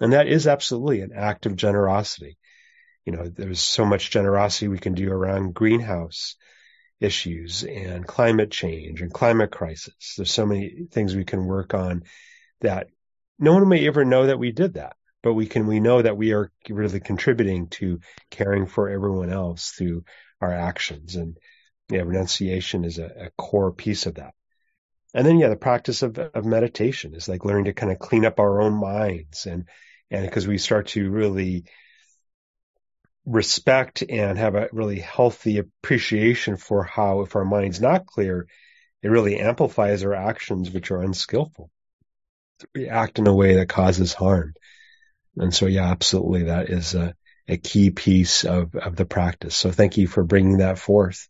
And that is absolutely an act of generosity you know, there's so much generosity we can do around greenhouse issues and climate change and climate crisis. There's so many things we can work on that no one may ever know that we did that, but we can, we know that we are really contributing to caring for everyone else through our actions. And yeah, renunciation is a, a core piece of that. And then, yeah, the practice of, of meditation is like learning to kind of clean up our own minds and, and because we start to really respect and have a really healthy appreciation for how, if our mind's not clear, it really amplifies our actions, which are unskillful. We act in a way that causes harm. And so, yeah, absolutely, that is a, a key piece of, of the practice. So thank you for bringing that forth.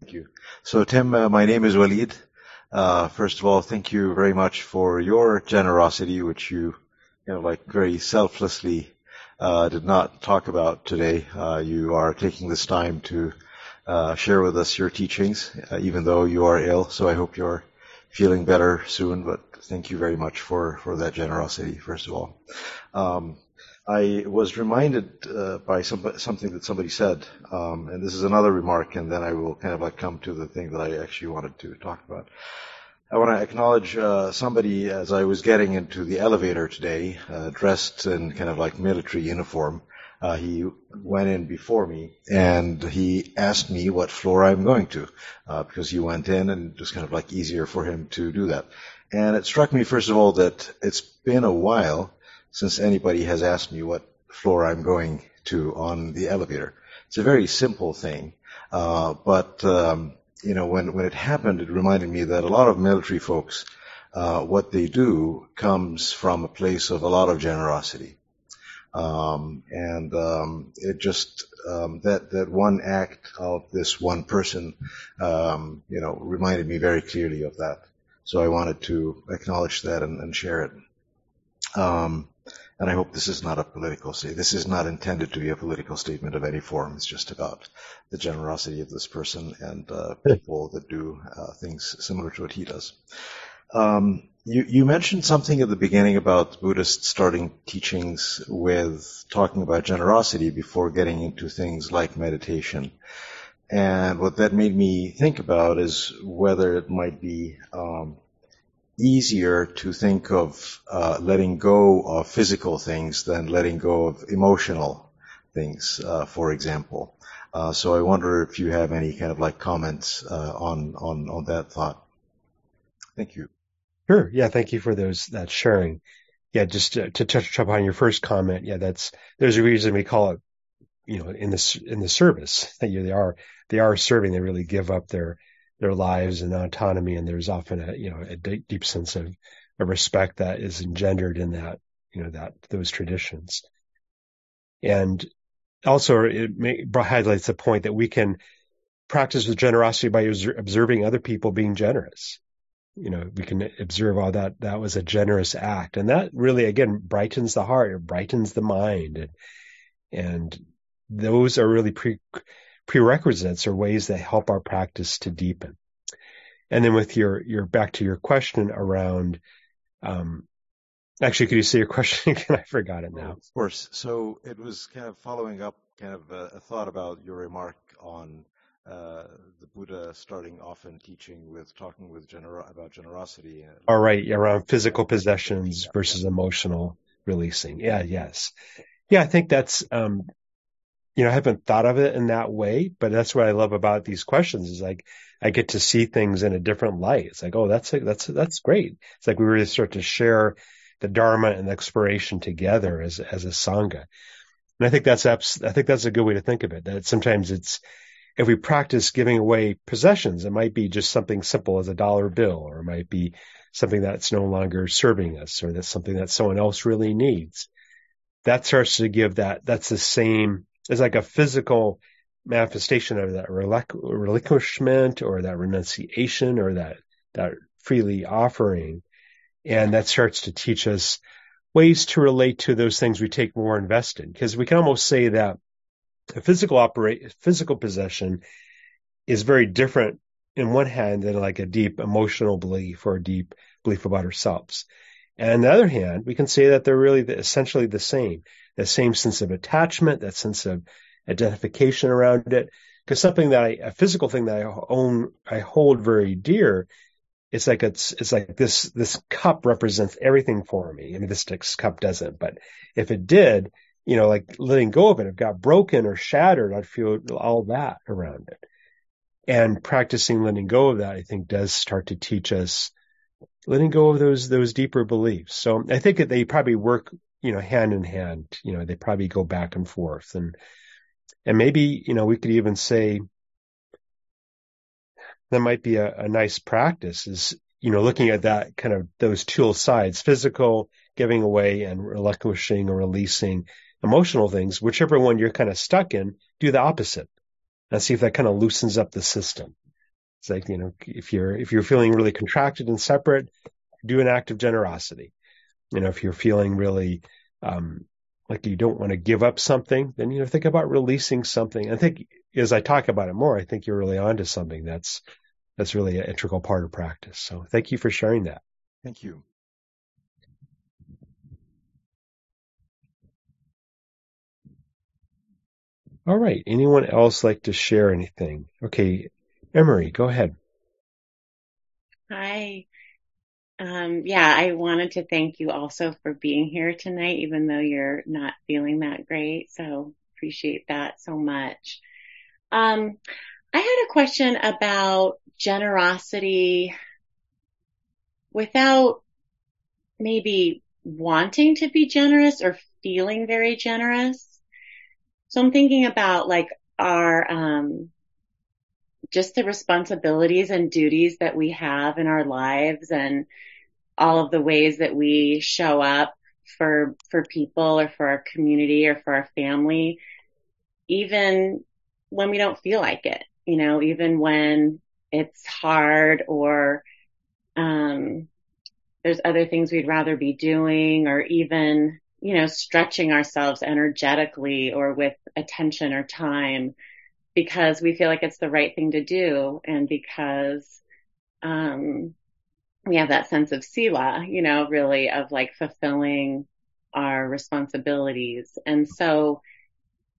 Thank you. So, Tim, uh, my name is Walid. Uh, first of all, thank you very much for your generosity, which you, you know, like very selflessly did not talk about today. Uh, you are taking this time to uh, share with us your teachings, uh, even though you are ill. So I hope you're feeling better soon. But thank you very much for for that generosity. First of all, um, I was reminded uh, by some, something that somebody said, um, and this is another remark, and then I will kind of like come to the thing that I actually wanted to talk about. I want to acknowledge uh, somebody as I was getting into the elevator today, uh, dressed in kind of like military uniform. Uh, he went in before me and he asked me what floor I'm going to, uh, because he went in and it was kind of like easier for him to do that. And it struck me first of all that it's been a while since anybody has asked me what floor I'm going to on the elevator. It's a very simple thing, uh, but um, you know, when, when it happened, it reminded me that a lot of military folks, uh, what they do comes from a place of a lot of generosity. Um, and um, it just um, that that one act of this one person, um, you know, reminded me very clearly of that. So I wanted to acknowledge that and, and share it. And I hope this is not a political statement. This is not intended to be a political statement of any form. It's just about the generosity of this person and uh, people that do uh, things similar to what he does. Um, you, you, mentioned something at the beginning about Buddhists starting teachings with talking about generosity before getting into things like meditation. And what that made me think about is whether it might be um, easier to think of uh, letting go of physical things than letting go of emotional things, uh, for example. Uh, so I wonder if you have any kind of like comments uh, on on on that thought. Thank you. Sure. Yeah. Thank you for those that sharing. Yeah. Just to, to touch upon your first comment. Yeah. That's there's a reason we call it, you know, in this in the service that you they are they are serving. They really give up their their lives and autonomy. And there's often a, you know, a deep, sense of, of respect that is engendered in that, you know, that, those traditions. And also it may, highlights the point that we can practice with generosity by observing other people being generous. You know, we can observe all that. That was a generous act. And that really, again, brightens the heart, it brightens the mind. And, and those are really pre, prerequisites or ways that help our practice to deepen. And then with your, your back to your question around, um, actually, could you say your question again? I forgot it now. Of course. So it was kind of following up kind of a, a thought about your remark on uh, the Buddha starting off in teaching with talking with gener- about generosity. All right, around physical possessions versus emotional releasing. Yeah, yes, yeah. I think that's um, you know I haven't thought of it in that way, but that's what I love about these questions is like I get to see things in a different light. It's like oh that's that's that's great. It's like we really start to share the dharma and the exploration together as as a sangha. And I think that's I think that's a good way to think of it. That sometimes it's if we practice giving away possessions, it might be just something simple as a dollar bill, or it might be something that's no longer serving us, or that's something that someone else really needs. That starts to give that, that's the same, it's like a physical manifestation of that relinquishment or that renunciation or that, that freely offering. And that starts to teach us ways to relate to those things we take more invested. Because we can almost say that a physical operate, physical possession is very different in one hand than like a deep emotional belief or a deep belief about ourselves. And on the other hand, we can say that they're really essentially the same. The same sense of attachment, that sense of identification around it. Because something that I, a physical thing that I own, I hold very dear, it's like it's, it's like this, this cup represents everything for me. I mean, this cup doesn't, but if it did, you know, like letting go of it, if it got broken or shattered, I'd feel all that around it. And practicing letting go of that, I think does start to teach us letting go of those, those deeper beliefs. So I think that they probably work, you know, hand in hand, you know, they probably go back and forth and, and maybe, you know, we could even say that might be a, a nice practice is, you know, looking at that kind of those two sides, physical giving away and relinquishing or releasing emotional things, whichever one you're kind of stuck in, do the opposite and see if that kind of loosens up the system. It's like, you know, if you're, if you're feeling really contracted and separate, do an act of generosity. You know, if you're feeling really, um, like you don't want to give up something, then, you know, think about releasing something. I think as I talk about it more, I think you're really onto something that's, that's really an integral part of practice. So thank you for sharing that. Thank you. All right. Anyone else like to share anything? Okay. Emery, go ahead. Hi. Um, yeah, I wanted to thank you also for being here tonight, even though you're not feeling that great. So appreciate that so much. Um, I had a question about generosity without maybe wanting to be generous or feeling very generous. So I'm thinking about like our, um, just the responsibilities and duties that we have in our lives and all of the ways that we show up for, for people or for our community or for our family, even when we don't feel like it, you know, even when it's hard or, um, there's other things we'd rather be doing or even you know, stretching ourselves energetically or with attention or time because we feel like it's the right thing to do and because, um, we have that sense of sila, you know, really of like fulfilling our responsibilities. And so,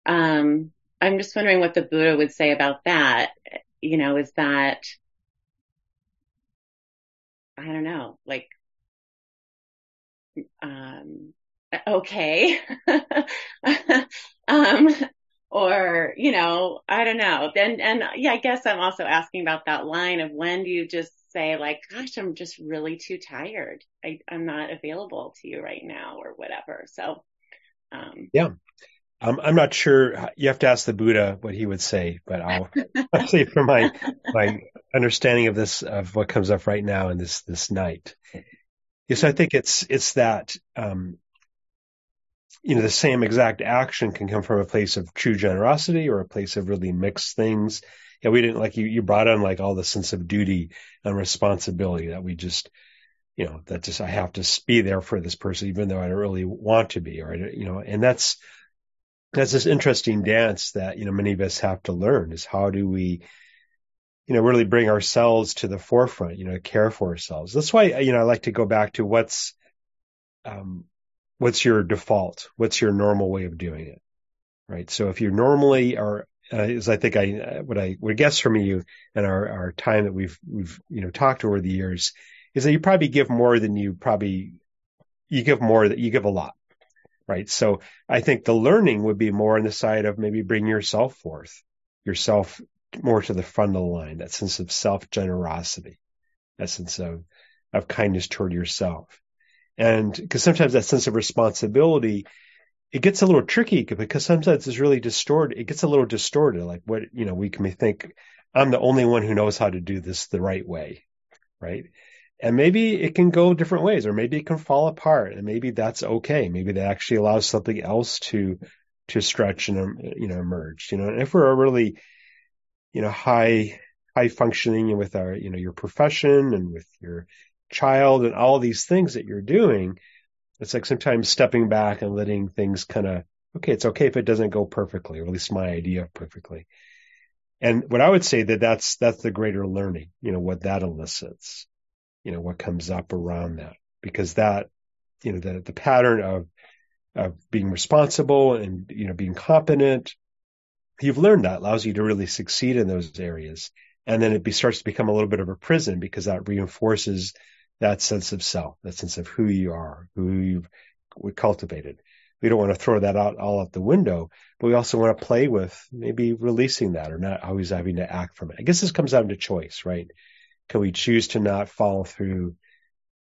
um, I'm just wondering what the Buddha would say about that. You know, is that, I don't know, like, um, okay. um, or, you know, I don't know. And, and yeah, I guess I'm also asking about that line of when do you just say like, gosh, I'm just really too tired. I, I'm not available to you right now or whatever. So, um, yeah. Um, I'm not sure. You have to ask the Buddha what he would say, but I'll, I'll say from my my understanding of this of what comes up right now in this this night. Yes, I think it's it's that um, you know, the same exact action can come from a place of true generosity or a place of really mixed things. Yeah, we didn't like you, you brought on like all the sense of duty and responsibility that we just, you know, that just, I have to be there for this person, even though I don't really want to be, or, you know, and that's, that's this interesting dance that, you know, many of us have to learn is how do we, you know, really bring ourselves to the forefront, you know, care for ourselves. That's why, you know, I like to go back to what's, um, what's your default? What's your normal way of doing it? Right. So if you normally are, uh, as I think I, what I would guess from you and our, our time that we've, we've, you know, talked over the years is that you probably give more than you probably, you give more that you give a lot right? So I think the learning would be more on the side of maybe bring yourself forth, yourself more to the front of the line, that sense of self generosity, that sense of, of kindness toward yourself. And because sometimes that sense of responsibility, it gets a little tricky because sometimes it's really distorted. It gets a little distorted. Like what, you know, we can think, I'm the only one who knows how to do this the right way, right? and maybe it can go different ways or maybe it can fall apart and maybe that's okay maybe that actually allows something else to to stretch and um, you know emerge you know and if we're a really you know high high functioning with our you know your profession and with your child and all these things that you're doing it's like sometimes stepping back and letting things kind of okay it's okay if it doesn't go perfectly or at least my idea of perfectly and what i would say that that's that's the greater learning you know what that elicits you know, what comes up around that because that, you know, the, the pattern of, of being responsible and, you know, being competent, you've learned that allows you to really succeed in those areas. And then it be, starts to become a little bit of a prison because that reinforces that sense of self, that sense of who you are, who you've cultivated. We don't want to throw that out all out the window, but we also want to play with maybe releasing that or not always having to act from it. I guess this comes down to choice, right? can we choose to not follow through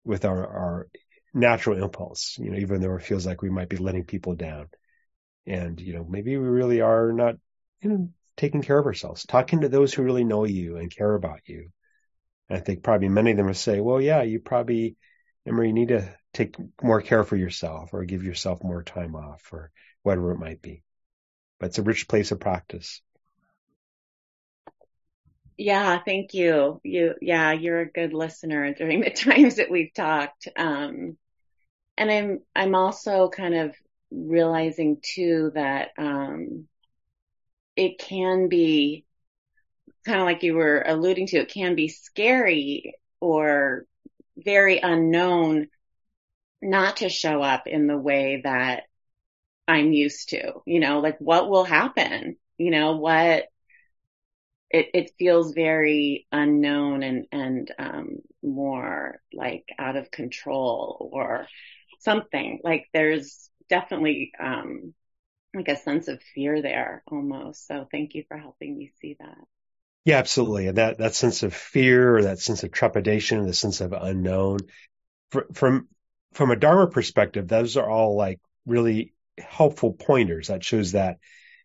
with our, our natural impulse, you know, even though it feels like we might be letting people down. And, you know, maybe we really are not, you know, taking care of ourselves, talking to those who really know you and care about you. I think probably many of them will say, well, yeah, you probably, Emery, you need to take more care for yourself or give yourself more time off or whatever it might be. But it's a rich place of practice. Yeah, thank you. You, yeah, you're a good listener during the times that we've talked. Um, and I'm, I'm also kind of realizing too that, um, it can be kind of like you were alluding to, it can be scary or very unknown not to show up in the way that I'm used to, you know, like what will happen? You know, what, it, it feels very unknown and, and, um, more like out of control or something like there's definitely, um, like a sense of fear there almost. So thank you for helping me see that. Yeah, absolutely. And that, that sense of fear or that sense of trepidation, the sense of unknown from, from a Dharma perspective, those are all like really helpful pointers that shows that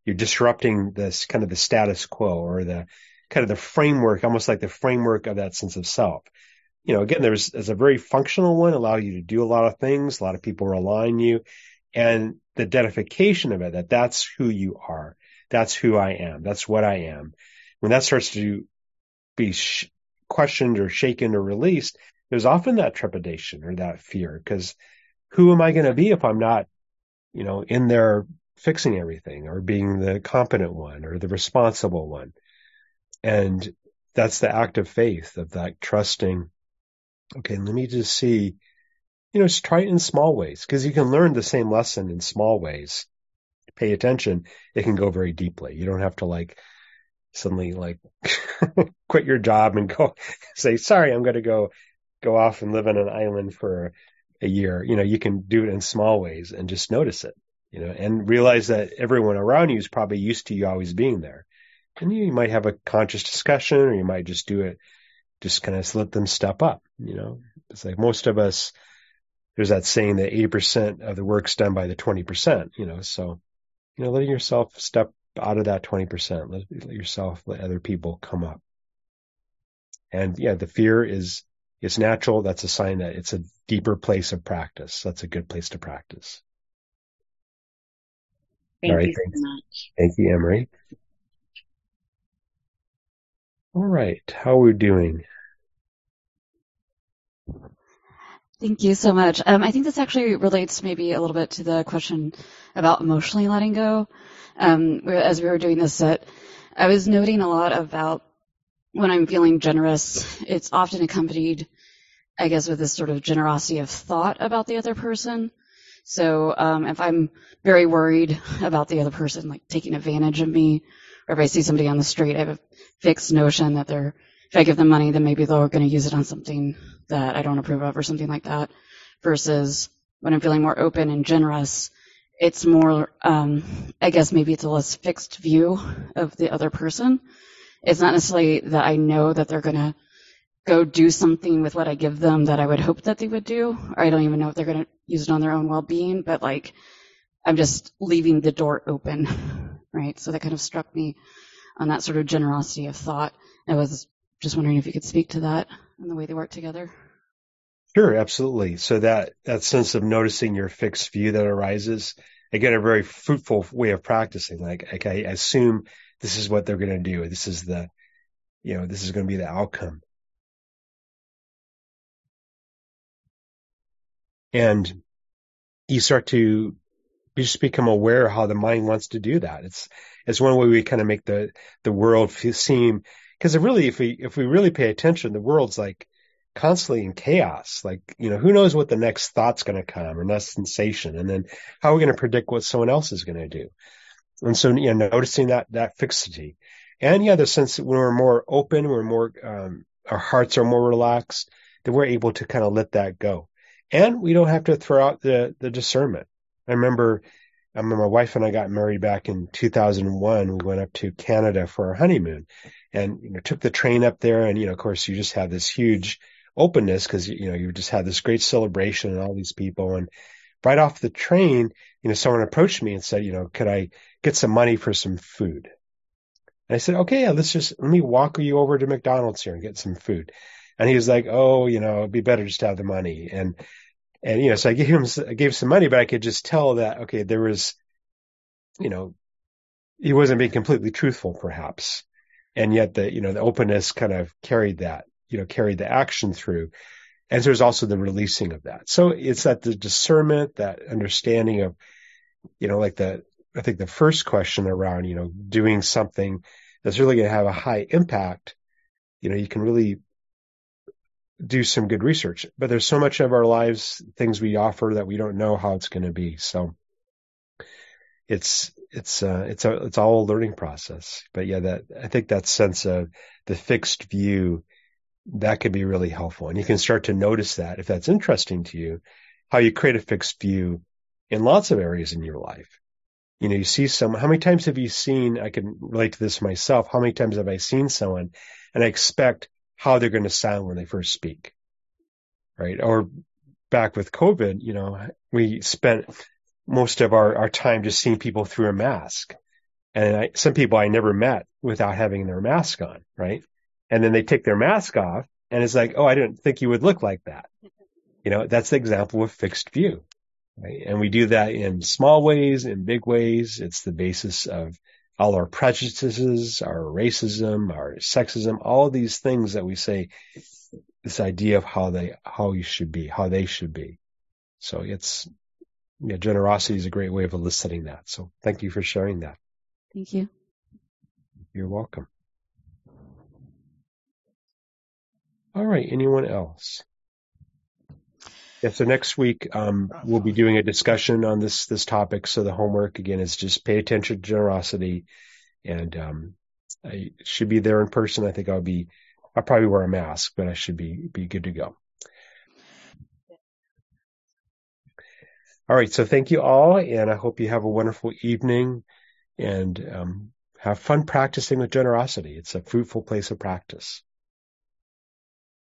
you're disrupting this kind of the status quo or the kind of the framework, almost like the framework of that sense of self. You know, again, there's, there's a very functional one, allow you to do a lot of things. A lot of people rely on you and the identification of it, that that's who you are. That's who I am. That's what I am. When that starts to be sh- questioned or shaken or released, there's often that trepidation or that fear because who am I going to be if I'm not, you know, in there fixing everything or being the competent one or the responsible one. And that's the act of faith of that trusting. Okay, let me just see, you know, just try it in small ways because you can learn the same lesson in small ways. Pay attention. It can go very deeply. You don't have to like suddenly like quit your job and go say, sorry, I'm going to go, go off and live on an island for a year. You know, you can do it in small ways and just notice it you know, and realize that everyone around you is probably used to you always being there. And you might have a conscious discussion or you might just do it, just kind of let them step up, you know. It's like most of us, there's that saying that 80% of the work's done by the 20%, you know, so, you know, letting yourself step out of that 20%, let, let yourself, let other people come up. And yeah, the fear is, it's natural. That's a sign that it's a deeper place of practice. That's a good place to practice. Thank All right, you thanks. so much. Thank you, Emery. All right, how are we doing? Thank you so much. Um, I think this actually relates maybe a little bit to the question about emotionally letting go. Um, as we were doing this set, I was noting a lot about when I'm feeling generous, it's often accompanied, I guess, with this sort of generosity of thought about the other person. So um, if I'm very worried about the other person, like taking advantage of me, or if I see somebody on the street, I have a fixed notion that they're, if I give them money, then maybe they're going to use it on something that I don't approve of or something like that. Versus when I'm feeling more open and generous, it's more, um, I guess maybe it's a less fixed view of the other person. It's not necessarily that I know that they're going to go do something with what I give them that I would hope that they would do, or I don't even know if they're going to use it on their own well-being, but like I'm just leaving the door open, right? So that kind of struck me on that sort of generosity of thought. I was just wondering if you could speak to that and the way they work together. Sure, absolutely. So that, that sense of noticing your fixed view that arises, again, a very fruitful way of practicing. Like, okay, I assume this is what they're going to do. This is the, you know, this is going to be the outcome. And you start to you just become aware how the mind wants to do that. It's, it's one way we kind of make the, the world seem, because really, if we, if we really pay attention, the world's like constantly in chaos. Like, you know, who knows what the next thought's going to come or next sensation. And then how are we going to predict what someone else is going to do? And so, you know, noticing that, that fixity. And yeah, the sense that when we're more open, we're more, um, our hearts are more relaxed, that we're able to kind of let that go. And we don't have to throw out the, the discernment. I remember, I remember my wife and I got married back in 2001. We went up to Canada for our honeymoon and, you know, took the train up there. And, you know, of course you just have this huge openness because, you know, you just had this great celebration and all these people. And right off the train, you know, someone approached me and said, you know, could I get some money for some food? And I said, okay, yeah, let's just, let me walk you over to McDonald's here and get some food. And he was like, oh, you know, it'd be better just to have the money. And, and, you know, so I gave him, I gave some money, but I could just tell that, okay, there was, you know, he wasn't being completely truthful perhaps. And yet the, you know, the openness kind of carried that, you know, carried the action through. And there's also the releasing of that. So it's that the discernment, that understanding of, you know, like the, I think the first question around, you know, doing something that's really going to have a high impact, you know, you can really do some good research. But there's so much of our lives, things we offer that we don't know how it's going to be. So it's, it's, uh, it's a, it's all a learning process. But yeah, that, I think that sense of the fixed view, that could be really helpful. And you can start to notice that if that's interesting to you, how you create a fixed view in lots of areas in your life. You know, you see someone, how many times have you seen, I can relate to this myself, how many times have I seen someone and I expect how they're going to sound when they first speak, right? Or back with COVID, you know, we spent most of our, our time just seeing people through a mask. And I, some people I never met without having their mask on, right? And then they take their mask off and it's like, oh, I didn't think you would look like that. You know, that's the example of fixed view. Right? And we do that in small ways, in big ways. It's the basis of all our prejudices, our racism, our sexism, all of these things that we say, this idea of how they, how you should be, how they should be. So it's, yeah, generosity is a great way of eliciting that. So thank you for sharing that. Thank you. You're welcome. All right. Anyone else? Yeah, so next week um, we'll be doing a discussion on this this topic. So the homework again is just pay attention to generosity, and um, I should be there in person. I think I'll be I'll probably wear a mask, but I should be be good to go. All right, so thank you all, and I hope you have a wonderful evening, and um, have fun practicing with generosity. It's a fruitful place of practice.